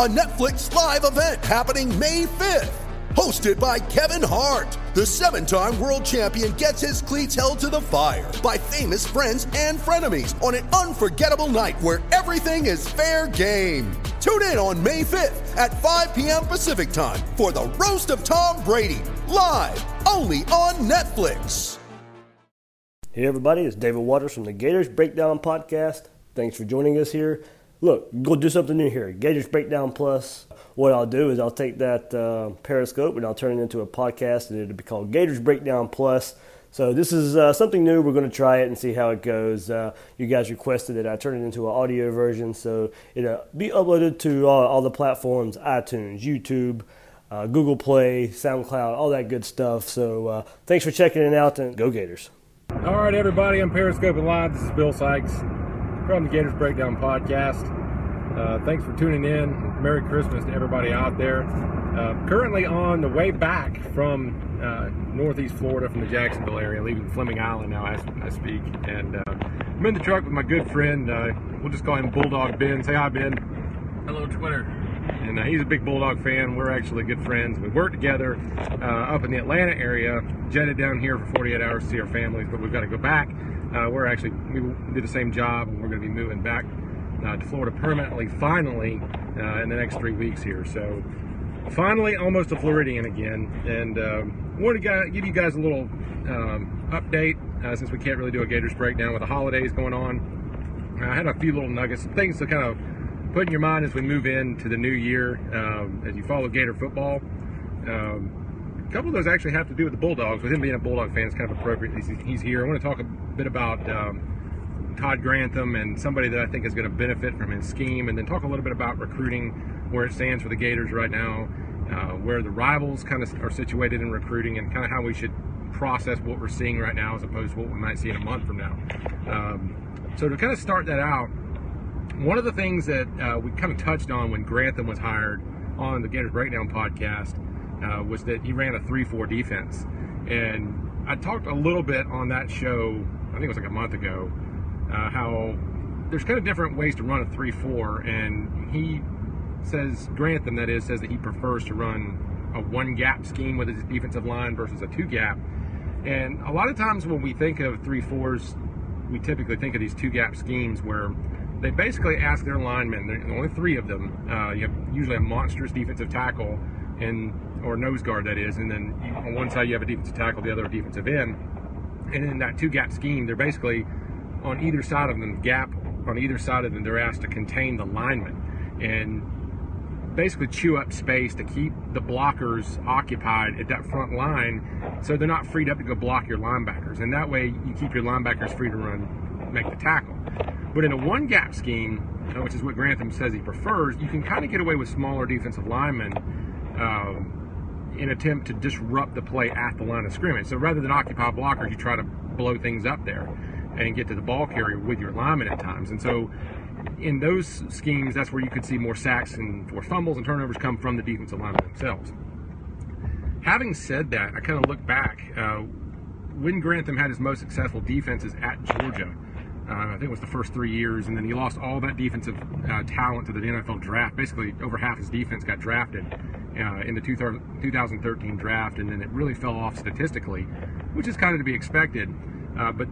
a Netflix live event happening May 5th. Hosted by Kevin Hart, the seven time world champion gets his cleats held to the fire by famous friends and frenemies on an unforgettable night where everything is fair game. Tune in on May 5th at 5 p.m. Pacific time for the Roast of Tom Brady, live only on Netflix. Hey everybody, it's David Waters from the Gators Breakdown Podcast. Thanks for joining us here. Look, go do something new here. Gators Breakdown Plus. What I'll do is I'll take that uh, Periscope and I'll turn it into a podcast, and it'll be called Gators Breakdown Plus. So this is uh, something new. We're going to try it and see how it goes. Uh, you guys requested that I turn it into an audio version, so it'll be uploaded to all, all the platforms: iTunes, YouTube, uh, Google Play, SoundCloud, all that good stuff. So uh, thanks for checking it out, and go Gators! All right, everybody, I'm Periscoping Live. This is Bill Sykes from the Gators Breakdown Podcast. Uh, thanks for tuning in. Merry Christmas to everybody out there. Uh, currently on the way back from uh, Northeast Florida, from the Jacksonville area, leaving Fleming Island now as I speak. And uh, I'm in the truck with my good friend. Uh, we'll just call him Bulldog Ben. Say hi, Ben. Hello, Twitter. And uh, he's a big Bulldog fan. We're actually good friends. We work together uh, up in the Atlanta area. Jetted down here for 48 hours to see our families, but we've got to go back. Uh, we're actually we do the same job, and we're going to be moving back uh, to Florida permanently, finally, uh, in the next three weeks here. So, finally, almost a Floridian again, and um, want to give you guys a little um, update uh, since we can't really do a Gators breakdown with the holidays going on. I had a few little nuggets, things to kind of put in your mind as we move into the new year, um, as you follow Gator football. Um, a couple of those actually have to do with the Bulldogs. With him being a Bulldog fan, it's kind of appropriate he's, here. I want to talk a bit about um, Todd Grantham and somebody that I think is going to benefit from his scheme, and then talk a little bit about recruiting, where it stands for the Gators right now, uh, where the rivals kind of are situated in recruiting, and kind of how we should process what we're seeing right now as opposed to what we might see in a month from now. Um, so to kind of start that out, one of the things that uh, we kind of touched on when Grantham was hired on the Gators Breakdown podcast uh, was that he ran a 3 4 defense. And I talked a little bit on that show, I think it was like a month ago, uh, how there's kind of different ways to run a 3 4. And he says, Grantham, that is, says that he prefers to run a one gap scheme with his defensive line versus a two gap. And a lot of times when we think of 3 4s, we typically think of these two gap schemes where they basically ask their linemen, only three of them. Uh, you have usually a monstrous defensive tackle and or nose guard that is, and then on one side you have a defensive tackle, the other a defensive end. And in that two gap scheme, they're basically on either side of them, gap on either side of them, they're asked to contain the lineman and basically chew up space to keep the blockers occupied at that front line so they're not freed up to go block your linebackers. And that way you keep your linebackers free to run, make the tackle. But in a one gap scheme, which is what Grantham says he prefers, you can kind of get away with smaller defensive linemen um, in attempt to disrupt the play at the line of scrimmage. So rather than occupy blockers, you try to blow things up there and get to the ball carrier with your lineman at times. And so in those schemes, that's where you could see more sacks and forced fumbles and turnovers come from the defensive linemen themselves. Having said that, I kind of look back. Uh, when Grantham had his most successful defenses at Georgia, uh, I think it was the first three years, and then he lost all that defensive uh, talent to the NFL draft. Basically, over half his defense got drafted uh, in the 2013 draft, and then it really fell off statistically, which is kind of to be expected. Uh, but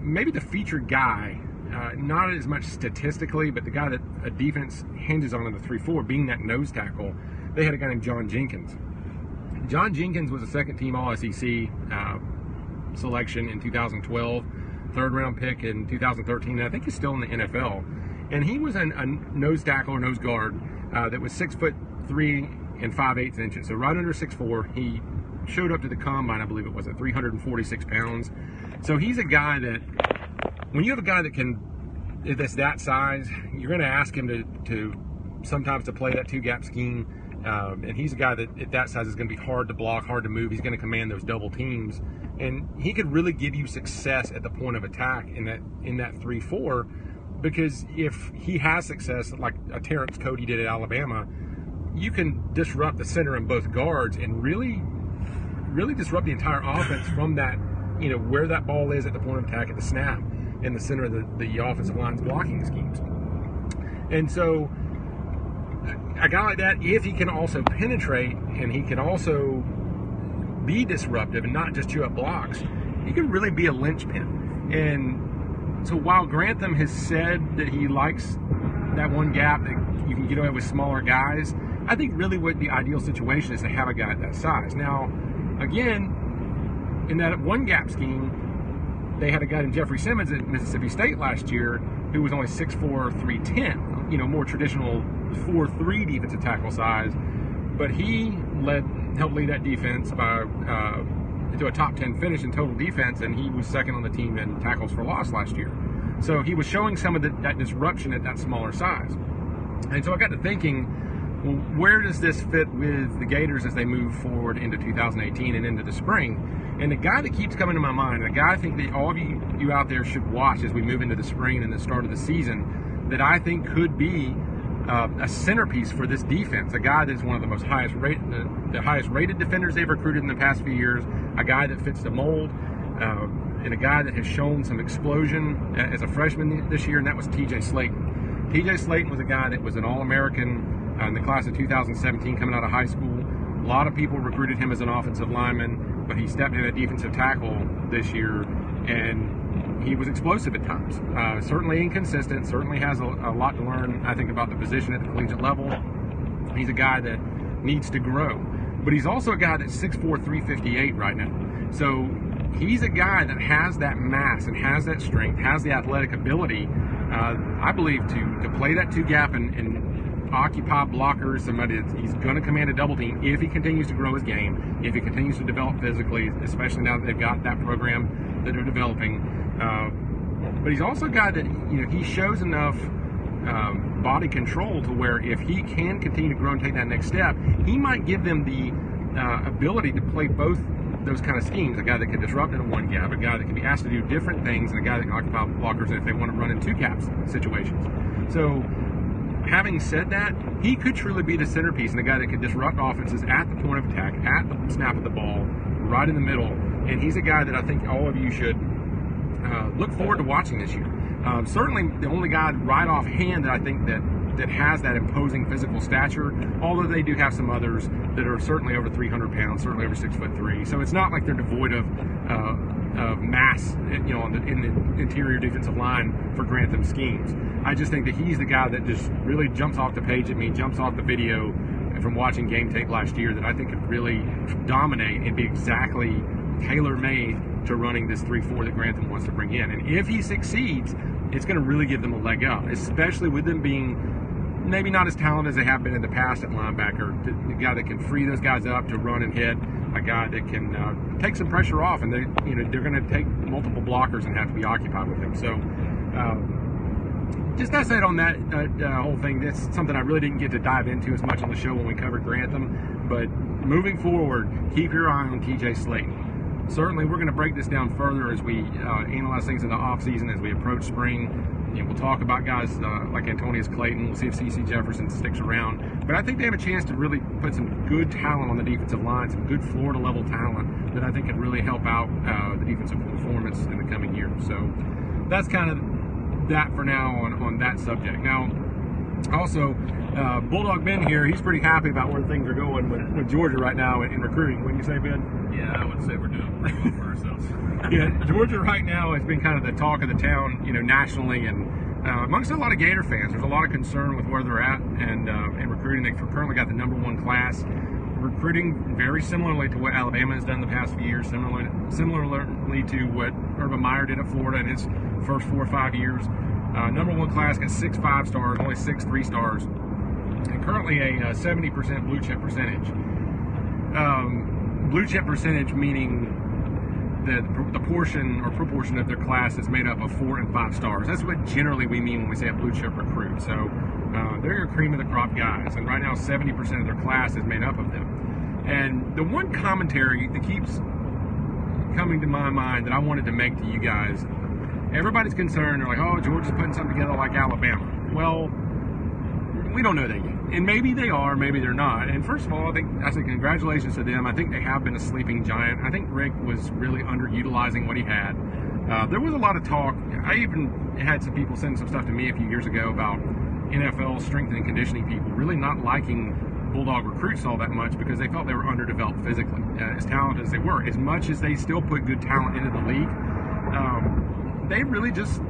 maybe the featured guy, uh, not as much statistically, but the guy that a defense hinges on in the 3 4, being that nose tackle, they had a guy named John Jenkins. John Jenkins was a second team All SEC uh, selection in 2012 third round pick in 2013. And I think he's still in the NFL. And he was an, a nose tackle or nose guard uh, that was six foot three and five eighths inches, so right under six four. He showed up to the combine, I believe it was at 346 pounds. So he's a guy that, when you have a guy that can, that's that size, you're going to ask him to, to sometimes to play that two gap scheme. Um, and he's a guy that at that size is going to be hard to block, hard to move. He's going to command those double teams, and he could really give you success at the point of attack in that in that three four, because if he has success like a Terrence Cody did at Alabama, you can disrupt the center and both guards and really, really disrupt the entire offense from that, you know, where that ball is at the point of attack at the snap in the center of the, the offensive line's blocking schemes. And so a guy like that, if he can also penetrate and he can also be disruptive and not just chew up blocks, he can really be a linchpin. And so while Grantham has said that he likes that one gap that you can get away with smaller guys, I think really what the ideal situation is to have a guy that size. Now, again, in that one gap scheme, they had a guy named Jeffrey Simmons at Mississippi State last year who was only 6'4", 310, you know, more traditional 4'3 defensive tackle size. But he led, helped lead that defense by uh, to a top 10 finish in total defense, and he was second on the team in tackles for loss last year. So he was showing some of the, that disruption at that smaller size. And so I got to thinking, well, where does this fit with the Gators as they move forward into 2018 and into the spring? And the guy that keeps coming to my mind, the guy I think that all of you, you out there should watch as we move into the spring and the start of the season, that I think could be uh, a centerpiece for this defense. A guy that is one of the most highest rated, the, the, highest rated defenders they've recruited in the past few years. A guy that fits the mold, uh, and a guy that has shown some explosion as a freshman this year, and that was T.J. Slaton. T.J. Slaton was a guy that was an All-American uh, in the class of 2017, coming out of high school. A lot of people recruited him as an offensive lineman, but he stepped in at defensive tackle this year, and he was explosive at times. Uh, certainly inconsistent. Certainly has a, a, lot to learn. I think about the position at the collegiate level. He's a guy that needs to grow, but he's also a guy that's 6'4", 358 right now. So he's a guy that has that mass and has that strength, has the athletic ability. Uh, I believe to to play that two gap and, and occupy blockers. Somebody he's going to command a double team if he continues to grow his game, if he continues to develop physically, especially now that they've got that program that they're developing. Uh, but he's also a guy that you know he shows enough um, body control to where if he can continue to grow and take that next step, he might give them the uh, ability to play both those kind of schemes. A guy that can disrupt in a one gap, a guy that can be asked to do different things, and a guy that can occupy blockers if they want to run in two gaps situations. So, having said that, he could truly be the centerpiece and a guy that could disrupt offenses at the point of attack, at the snap of the ball, right in the middle. And he's a guy that I think all of you should uh, look forward to watching this year. Um, certainly, the only guy right off hand that I think that that has that imposing physical stature. Although they do have some others that are certainly over 300 pounds, certainly over six foot three. So it's not like they're devoid of. Uh, of mass, you know, the, in the interior defensive line for Grantham schemes. I just think that he's the guy that just really jumps off the page at me, jumps off the video from watching game tape last year that I think could really dominate and be exactly tailor made to running this 3-4 that Grantham wants to bring in. And if he succeeds, it's going to really give them a leg up, especially with them being maybe not as talented as they have been in the past at linebacker. The, guy that can free those guys up to run and hit, a guy that can uh, take some pressure off, and they, you know, they're going to take multiple blockers and have to be occupied with him. So. Um, just that said on that uh, uh, whole thing, that's something I really didn't get to dive into as much on the show when we covered Grantham. But moving forward, keep your eye on TJ Slaton certainly we're going to break this down further as we uh, analyze things in the off season as we approach spring. You know, we'll talk about guys uh, like Antonneous Clayton. We'll see if CeCe Jefferson sticks around. But I think they have a chance to really put some good talent on the defensive line, some good Florida level talent that I think could really help out uh, the defensive performance in the coming year. So that's kind of that for now on, on that subject. Now, also, uh, Bulldog Ben here, he's pretty happy about where things are going with, with Georgia right now in, in recruiting. Wouldn't you say, Ben? Yeah, I would say we're doing pretty well for ourselves. yeah, Georgia right now has been kind of the talk of the town, you know, nationally and uh, amongst a lot of Gator fans. There's a lot of concern with where they're at and uh, in recruiting. They've currently got the number one class. Recruiting very similarly to what Alabama has done the past few years, similarly, similarly to what Urban Meyer did at Florida in his first four or five years. Uh, number one class got six five stars, only six three stars, and currently a, 70% uh, blue chip percentage. Um, blue chip percentage meaning the, the portion or proportion of their class is made up of four and five stars. That's what generally we mean when we say a blue chip recruit. So uh, they're your cream of the crop guys, and right now 70% of their class is made up of them. And the one commentary that keeps coming to my mind that I wanted to make to you guys, everybody's concerned. They're like, "Oh, Georgia's putting something together like Alabama." Well, we don't know that yet. And maybe they are, maybe they're not. And first of all, I think I say congratulations to them. I think they have been a sleeping giant. I think Richt was really underutilizing what he had. Uh, there was a lot of talk. I even had some people send some stuff to me a few years ago about NFL strength and conditioning people really not liking Bulldog recruits all that much because they felt they were underdeveloped physically, uh, as talented as they were. As much as they still put good talent into the league, um, they really just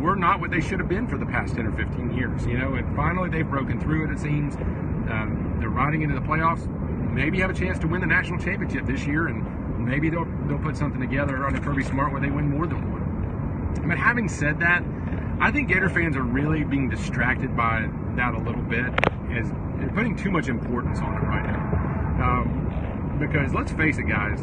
were not what they should have been for the past 10 or 15 years, you know, and finally they've broken through it, it seems. Um, they're riding into the playoffs, maybe have a chance to win the national championship this year, and maybe they'll, they'll put something together under Kirby Smart where they win more than one. But having said that, I think Gator fans are really being distracted by that a little bit, as they're putting too much importance on it right now. Um, because let's face it, guys,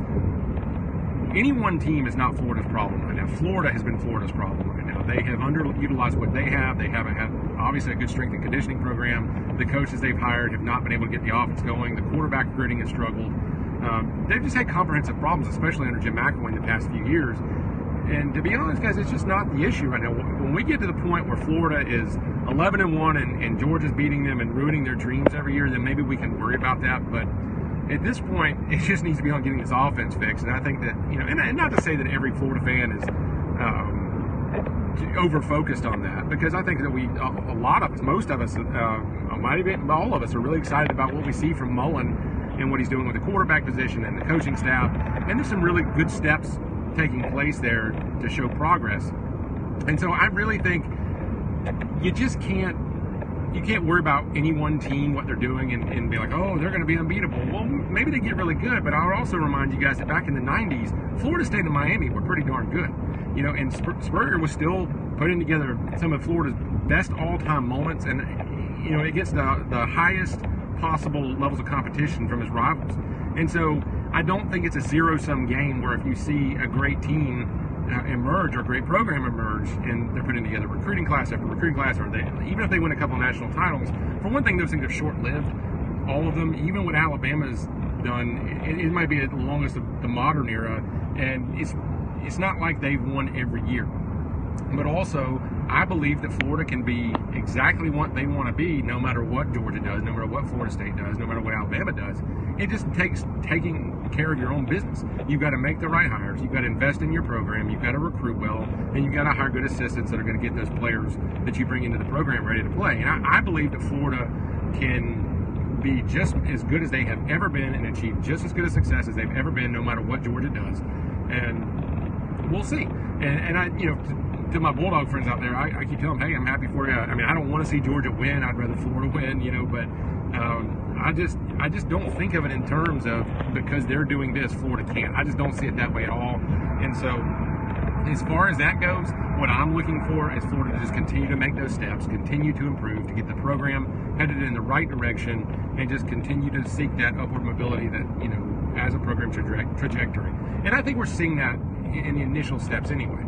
any one team is not Florida's problem right now. Florida has been Florida's problem right now. They have underutilized what they have. They haven't had obviously a good strength and conditioning program. The coaches they've hired have not been able to get the offense going. The quarterback recruiting has struggled. Um, they've just had comprehensive problems, especially under Jim McElwain the past few years. And to be honest, guys, it's just not the issue right now. When we get to the point where Florida is 11 and one and, and Georgia's beating them and ruining their dreams every year, then maybe we can worry about that. But at this point, it just needs to be on getting this offense fixed. And I think that, you know, and, not to say that every Florida fan is um, over focused on that, because I think that we, a, lot of most of us, uh, might even all of us are really excited about what we see from Mullen and what he's doing with the quarterback position and the coaching staff. And there's some really good steps taking place there to show progress. And so I really think you just can't you can't worry about any one team what they're doing and, and be like, oh, they're going to be unbeatable. Well, maybe they get really good, but I would also remind you guys that back in the '90s, Florida State and Miami were pretty darn good. You know, and Spurrier was still putting together some of Florida's best all-time moments, and you know, it gets the the highest possible levels of competition from his rivals. And so I don't think it's a zero-sum game where if you see a great team Uh, emerge or a great program emerge and they're putting together recruiting class after recruiting class or they even if they win a couple national titles for one thing those things are short-lived all of them even what alabama's done it, it might be the longest of the modern era and it's it's not like they've won every year but also I believe that Florida can be exactly what they want to be, no matter what Georgia does, no matter what Florida State does, no matter what Alabama does. It just takes taking care of your own business. You've got to make the right hires. You've got to invest in your program. You've got to recruit well, and you've got to hire good assistants that are going to get those players that you bring into the program ready to play. And I, I believe that Florida can be just as good as they have ever been and achieve just as good a success as they've ever been, no matter what Georgia does. And we'll see. And, and I, you know to my Bulldog friends out there, I, I, keep telling them, hey, I'm happy for you. I mean, I don't want to see Georgia win. I'd rather Florida win, you know, but um, I just I just don't think of it in terms of because they're doing this, Florida can't. I just don't see it that way at all. And so, as far as that goes, what I'm looking for is Florida to just continue to make those steps, continue to improve, to get the program headed in the right direction, and just continue to seek that upward mobility that you know as a program traje- trajectory. And I think we're seeing that in the initial steps anyway.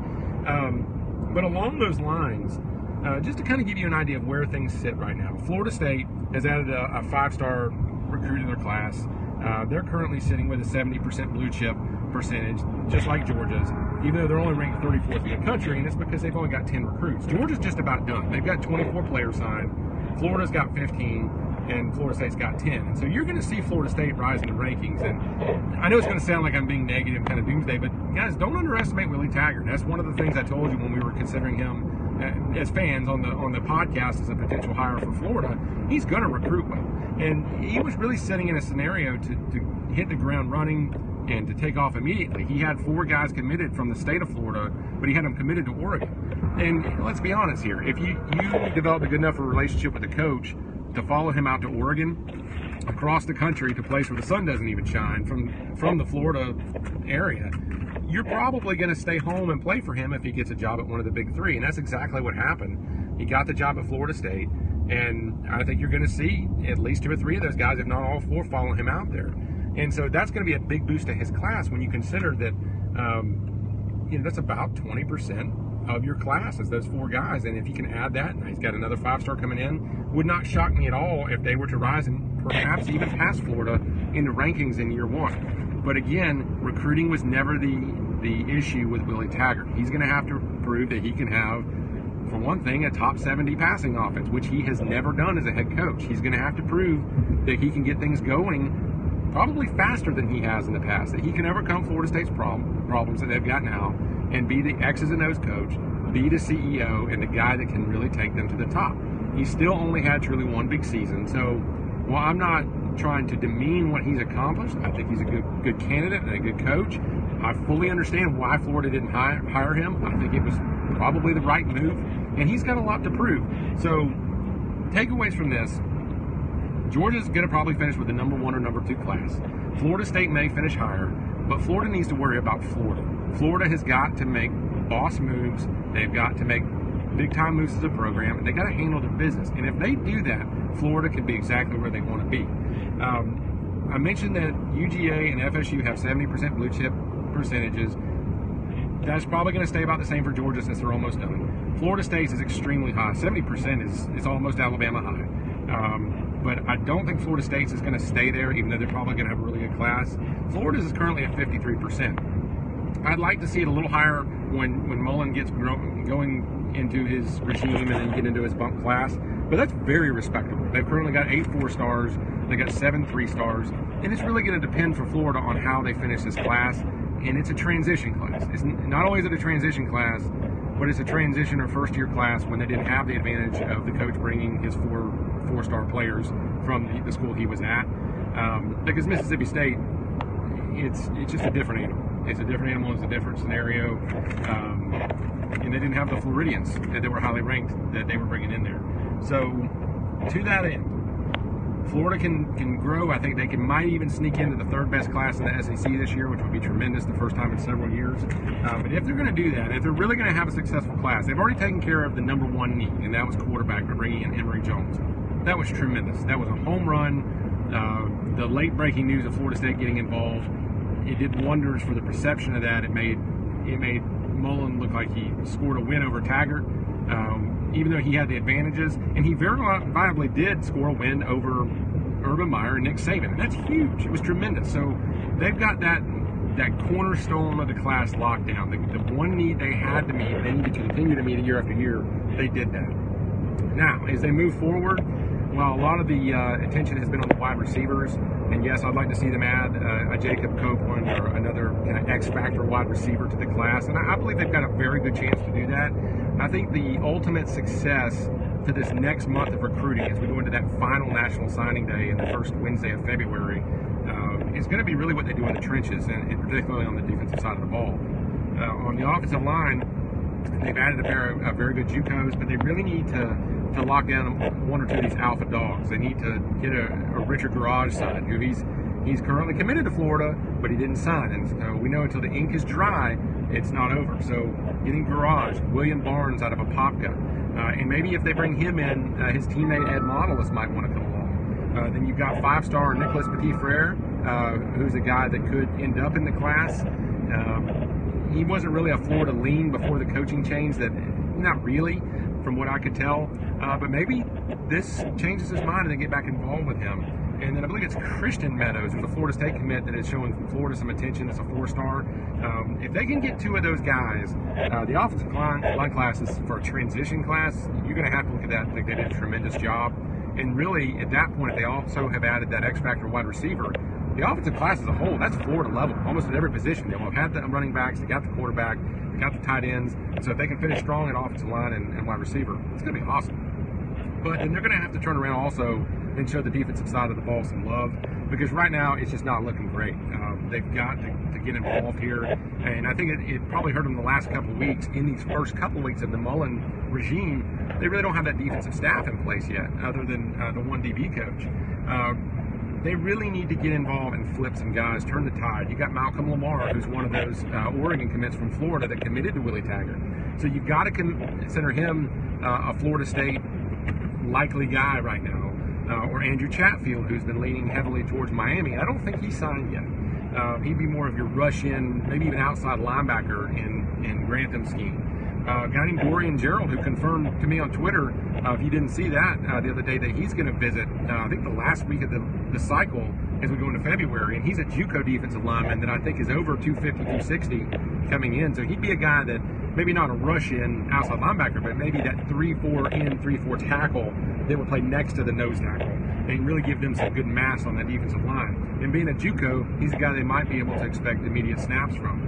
Um, but along those lines, uh, just to kind of give you an idea of where things sit right now, Florida State has added a, a five-star recruit in their class. Uh, they're currently sitting with a 70% blue chip percentage, just like Georgia's, even though they're only ranked 34th in the country, and it's because they've only got 10 recruits. Georgia's just about done. They've got 24 players signed. Florida's got 15 and Florida State's got 10. And so you're going to see Florida State rising in rankings. And I know it's going to sound like I'm being negative, kind of doomsday, but guys, don't underestimate Willie Taggart. That's one of the things I told you when we were considering him Uh, as fans on the on the podcast as a potential hire for Florida. He's going to recruit well, and he was really setting in a scenario to, to hit the ground running and to take off immediately. He had four guys committed from the state of Florida, but he had them committed to Oregon. And let's be honest here, if you you develop a good enough relationship with the coach to follow him out to Oregon, across the country to a place where the sun doesn't even shine from from the Florida area, you're probably going to stay home and play for him if he gets a job at one of the big three. And that's exactly what happened. He got the job at Florida State, and I think you're going to see at least two or three of those guys, if not all four, follow him out there. And so that's going to be a big boost to his class when you consider that, um, you know, that's about 20% of your class is those four guys. And if you can add that, and he's got another five star coming in, would not shock me at all if they were to rise and perhaps even pass Florida in the rankings in year one. But again, recruiting was never the the issue with Willie Taggart. He's going to have to prove that he can have, for one thing, a top 70 passing offense, which he has never done as a head coach. He's going to have to prove that he can get things going probably faster than he has in the past, that he can overcome Florida State's problem, problems that they've got now and be the X's and O's coach, be the CEO, and the guy that can really take them to the top. He still only had truly one big season, so while I'm not trying to demean what he's accomplished, I think he's a good good candidate and a good coach. I fully understand why Florida didn't hire, hire him. I think it was probably the right move, and he's got a lot to prove. So, takeaways from this Georgia's going to probably finish with the number one or number two class. Florida State may finish higher, but Florida needs to worry about Florida. Florida has got to make boss moves. They've got to make big time moves as a program, and they got to handle their business. And if they do that, Florida could be exactly where they want to be. Um, I mentioned that UGA and FSU have 70% blue chip percentages. That's probably going to stay about the same for Georgia since they're almost done. Florida State's is extremely high. 70% is, is almost Alabama high. Um, but I don't think Florida State's is going to stay there, even though they're probably going to have a really good class. Florida's is currently at 53%. I'd like to see it a little higher when, when Mullen gets going into his regime and then get into his bump class. But that's very respectable. They've currently got eight four stars. They got seven three stars, and it's really going to depend for Florida on how they finish this class. And it's a transition class. It's not is it a transition class, but it's a transition or first year class when they didn't have the advantage of the coach bringing his four four star players from the, the school he was at. Um, because Mississippi State, it's it's just a different animal. It's a different animal. It's a different scenario. Um, and they didn't have the Floridians that they were highly ranked that they were bringing in there. So, to that end, Florida can can grow. I think they can might even sneak into the third best class in the SEC this year, which would be tremendous. The first time in several years. Uh, but if they're going to do that, if they're really going to have a successful class, they've already taken care of the number one need, and that was quarterback by bringing in Emory Jones. That was tremendous. That was a home run. Uh, the late breaking news of Florida State getting involved, it did wonders for the perception of that. It made it made Mullen look like he scored a win over Taggart. Um, even though he had the advantages, and he very viably did score a win over Urban Meyer and Nick Saban, that's huge. It was tremendous. So they've got that that cornerstone of the class locked down. The, the one need they had to meet, they need to continue to meet year after year. They did that. Now, as they move forward, well, a lot of the uh, attention has been on the wide receivers, and yes, I'd like to see them add uh, a Jacob Copeland or another kind of X factor wide receiver to the class, and I, I believe they've got a very good chance to do that. I think the ultimate success to this next month of recruiting as we go into that final national signing day in the first Wednesday of February uh, is going to be really what they do in the trenches, and, and particularly on the defensive side of the ball. Uh, on the offensive line, they've added a pair of, very good JUCOs, but they really need to to lock down one or two of these alpha dogs. They need to get a, a Richard Gouraige side, who he's he's currently committed to Florida, but he didn't sign, and uh, we know until the ink is dry, it's not over. So getting Gouraige, William Barnes out of Apopka, uh, and maybe if they bring him in, uh, his teammate Ed Montilus might want to come along. Uh, then you've got five-star Nicholas Petit Frere, uh, who's a guy that could end up in the class. Um, he wasn't really a Florida lean before the coaching change. That not really, from what I could tell. Uh, but maybe this changes his mind and they get back involved with him. And then I believe it's Christian Meadows, who's a Florida State commit that is showing Florida some attention as a four-star. Um, if they can get two of those guys, uh, the offensive line, line classes for a transition class, you're going to have to look at that and think they did a tremendous job. And really, at that point, they also have added that X factor wide receiver. The offensive class as a whole, that's Florida level, almost at every position. They had the running backs, they got the quarterback, they got the tight ends. So if they can finish strong at offensive line and, and wide receiver, it's going to be awesome. But then they're going to have to turn around also and show the defensive side of the ball some love because right now it's just not looking great. Um, they've got to, to, get involved here, and I think it, it, probably hurt them the last couple of weeks. In these first couple of weeks of the Mullen regime, they really don't have that defensive staff in place yet, other than uh, the one DB coach. Uh, they really need to get involved and flip some guys, turn the tide. You got Malcolm Lamar, who's one of those uh, Oregon commits from Florida that committed to Willie Taggart. So you've got to consider him uh, a Florida State likely guy right now. uh, or Andrew Chatfield, who's been leaning heavily towards Miami. I don't think he's signed yet. Uh, he'd be more of your rush in, maybe even outside linebacker in, in Grantham's scheme. Uh, a guy named Dorian Gerald, who confirmed to me on Twitter, uh, if you didn't see that uh, the other day, that he's going to visit, I think the last week of the, the cycle as we go into February. And he's a Juco defensive lineman that I think is over 250, 260 coming in. So he'd be a guy that maybe not a rush in outside linebacker, but maybe that 3 4 in, 3 4 tackle that would play next to the nose tackle and really give them some good mass on that defensive line. And being a Juco, he's a guy they might be able to expect immediate snaps from.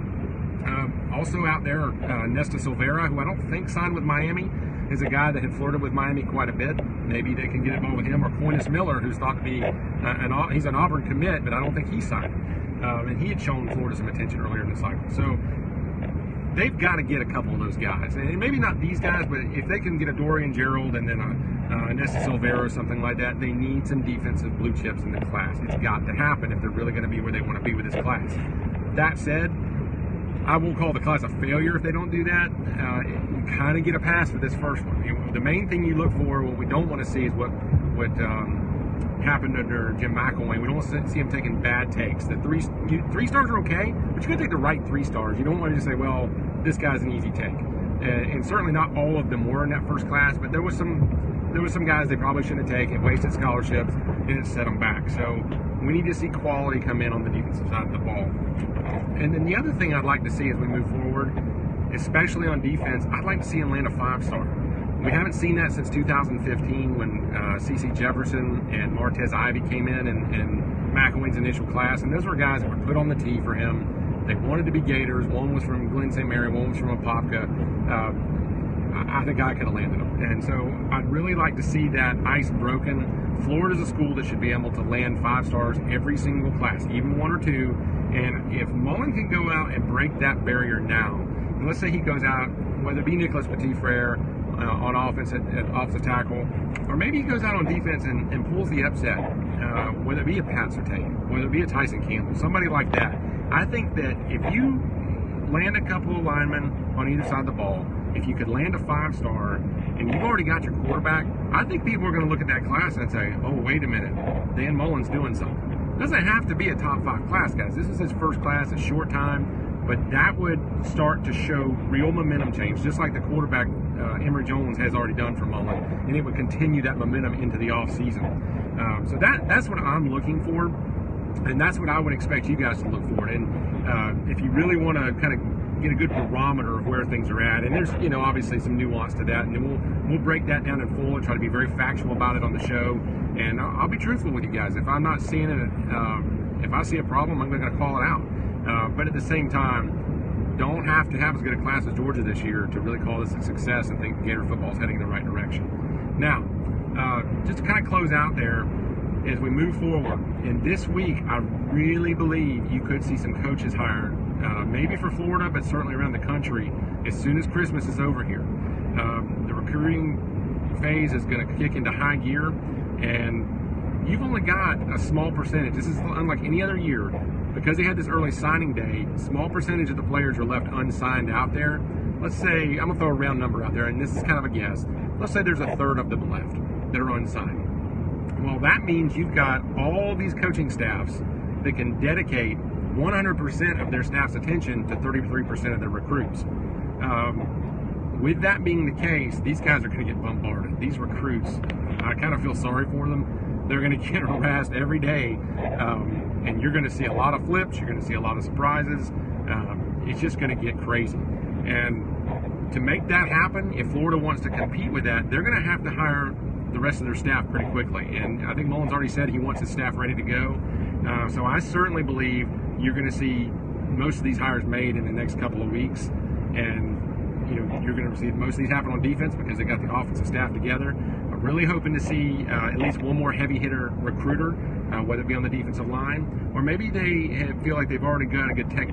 Um, also out there, uh, Nesta Silvera, who I don't think signed with Miami, is a guy that had flirted with Miami quite a bit. Maybe they can get involved with him, or Coynis Miller, who's thought to be uh, an he's an Auburn commit, but I don't think he signed. Um, and he had shown Florida some attention earlier in the cycle. So they've got to get a couple of those guys, and maybe not these guys, but if they can get a Dorian Gerald and then a, a Nesta Silvera or something like that, they need some defensive blue chips in the class. It's got to happen if they're really going to be where they want to be with this class. That said, I won't call the class a failure if they don't do that. Uh, you kind of get a pass for this first one. You the main thing you look for, what we don't want to see, is what what um, happened under Jim McElwain. We don't want to see him taking bad takes. The three you, three stars are okay, but you got to take the right three stars. You don't want to just say, well, this guy's an easy take. And, and certainly not all of them were in that first class, but there was some there was some guys they probably shouldn't have taken, wasted scholarships, and it set them back. So we need to see quality come in on the defensive side of the ball. And then the other thing I'd like to see as we move forward, especially on defense, I'd like to see him land a five star. We haven't seen that since 2015 when uh, CeCe Jefferson and Martez Ivey came in and, and McElwain's initial class. And those were guys that were put on the tee for him. They wanted to be Gators. One was from Glen St. Mary, one was from Apopka. Uh, I, think I could have landed them. And so I'd really like to see that ice broken. Florida's a school that should be able to land five stars every single class, even one or two. And if Mullen can go out and break that barrier now, let's say he goes out, whether it be Nicholas Petit Frere uh, on offense at, at offensive tackle, or maybe he goes out on defense and, and pulls the upset, uh, whether it be a Pat Surtain, whether it be a Tyson Campbell, somebody like that. I think that if you land a couple of linemen on either side of the ball, if you could land a five star and you've already got your quarterback, I think people are going to look at that class and say, oh, wait a minute, Dan Mullen's doing something. Doesn't have to be a top five class, guys. This is his first class, a short time, but that would start to show real momentum change, just like the quarterback uh, Emory Jones has already done for Mullen, and it would continue that momentum into the offseason. Um, so that that's what I'm looking for, and that's what I would expect you guys to look for. And uh, if you really want to kind of get a good barometer of where things are at. And there's, you know, obviously some nuance to that, and we'll we'll break that down in full and try to be very factual about it on the show. And I'll, I'll be truthful with you guys. If I'm not seeing it, um, if I see a problem, I'm going to call it out. Uh, but at the same time, don't have to have as good a class as Georgia this year to really call this a success and think Gator football is heading in the right direction. Now, uh, just to kind of close out there, as we move forward, and this week, I really believe you could see some coaches hired, uh, maybe for Florida, but certainly around the country, as soon as Christmas is over here. Um, the recruiting phase is going to kick into high gear, and you've only got a small percentage. This is unlike any other year. Because they had this early signing day, small percentage of the players are left unsigned out there. Let's say, I'm going to throw a round number out there, and this is kind of a guess. Let's say there's a third of them left that are unsigned. Well, that means you've got all these coaching staffs that can dedicate 100% of their staff's attention to 33% of their recruits. Um, with that being the case, these guys are going to get bombarded. These recruits, I kind of feel sorry for them. They're going to get harassed every day, um, and you're going to see a lot of flips. You're going to see a lot of surprises. Um, it's just going to get crazy. And to make that happen, if Florida wants to compete with that, they're going to have to hire the rest of their staff pretty quickly. And I think Mullen's already said he wants his staff ready to go. Uh, so I certainly believe you're going to see most of these hires made in the next couple of weeks. And you know you're going to see most of these happen on defense because they got the offensive staff together. I'm really hoping to see uh, at least one more heavy hitter recruiter, uh, whether it be on the defensive line or maybe they feel like they've already got a good tech,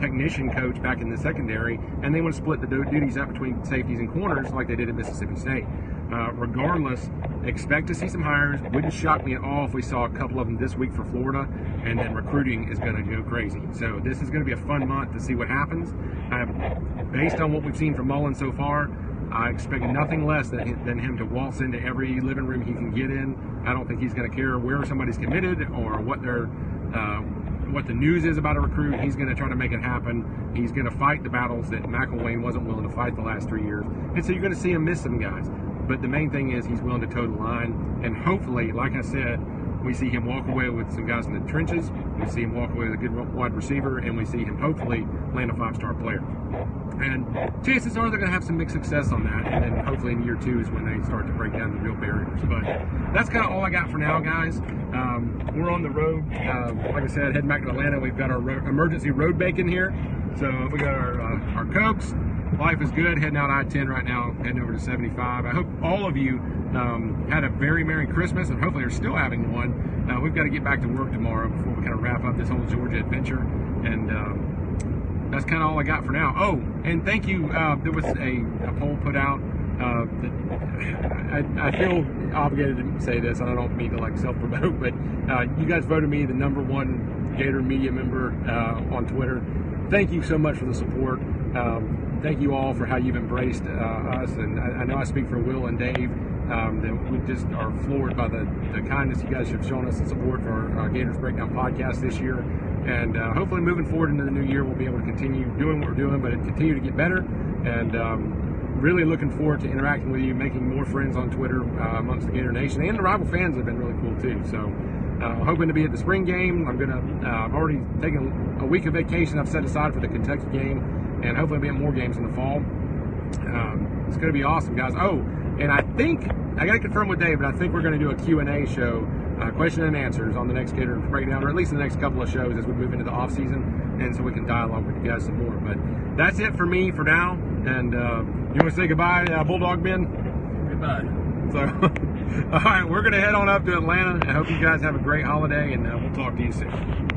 technician coach back in the secondary and they want to split the duties up between safeties and corners like they did at Mississippi State. Uh, regardless, expect to see some hires. Wouldn't shock me at all if we saw a couple of them this week for Florida, and then recruiting is going to go crazy. So this is going to be a fun month to see what happens. Based on what we've seen from Mullen so far, I expect nothing less than, than him to waltz into every living room he can get in. I don't think he's going to care where somebody's committed or what their uh, what the news is about a recruit. He's going to try to make it happen. He's going to fight the battles that McElwain wasn't willing to fight the last three years. And so you're going to see him miss some guys. But the main thing is he's willing to toe the line. And hopefully, like I said, we see him walk away with some guys in the trenches. We see him walk away with a good wide receiver, and we see him hopefully land a five-star player. And chances are they're going to have some mixed success on that. And then hopefully in year two is when they start to break down the real barriers. But that's kind of all I got for now, guys. Um, we're on the road. Uh, like I said, heading back to Atlanta. We've got our ro- emergency road bacon here. So we got our uh, our cokes. Life is good. Heading out I-10 right now, heading over to 75. I hope all of you um, had a very Merry Christmas, and hopefully are still having one. Uh, we've got to get back to work tomorrow before we kind of wrap up this whole Georgia adventure. And um, that's kind of all I got for now. Oh, and thank you. Uh, there was a, a poll put out. Uh, I, I, feel obligated to say this, and I don't mean to like self-promote, but uh, you guys voted me the number one Gator media member uh, on Twitter. Thank you so much for the support. Um, thank you all for how you've embraced uh, us, and I, I, know I speak for Will and Dave. Um, that we just are floored by the, the kindness you guys have shown us and support for our, Gators Breakdown podcast this year. And uh, hopefully, moving forward into the new year, we'll be able to continue doing what we're doing, but continue to get better. And um, really looking forward to interacting with you, making more friends on Twitter uh, amongst the Gator Nation, and the rival fans have been really cool too. So, uh, hoping to be at the spring game. I'm gonna. Uh, I've already taken a week of vacation. I've set aside for the Kentucky game, and hopefully be at more games in the fall. Um, it's gonna be awesome, guys. Oh, and I think I got to confirm with Dave, but I think we're going to do a Q and A show uh, question and answers on the next Gator Breakdown, or at least in the next couple of shows as we move into the off season, and so we can dialogue with you guys some more. But that's it for me for now. And uh, you want to say goodbye, uh, Bulldog Ben? Goodbye. So, all right, we're going to head on up to Atlanta. I hope you guys have a great holiday, and uh, we'll talk to you soon.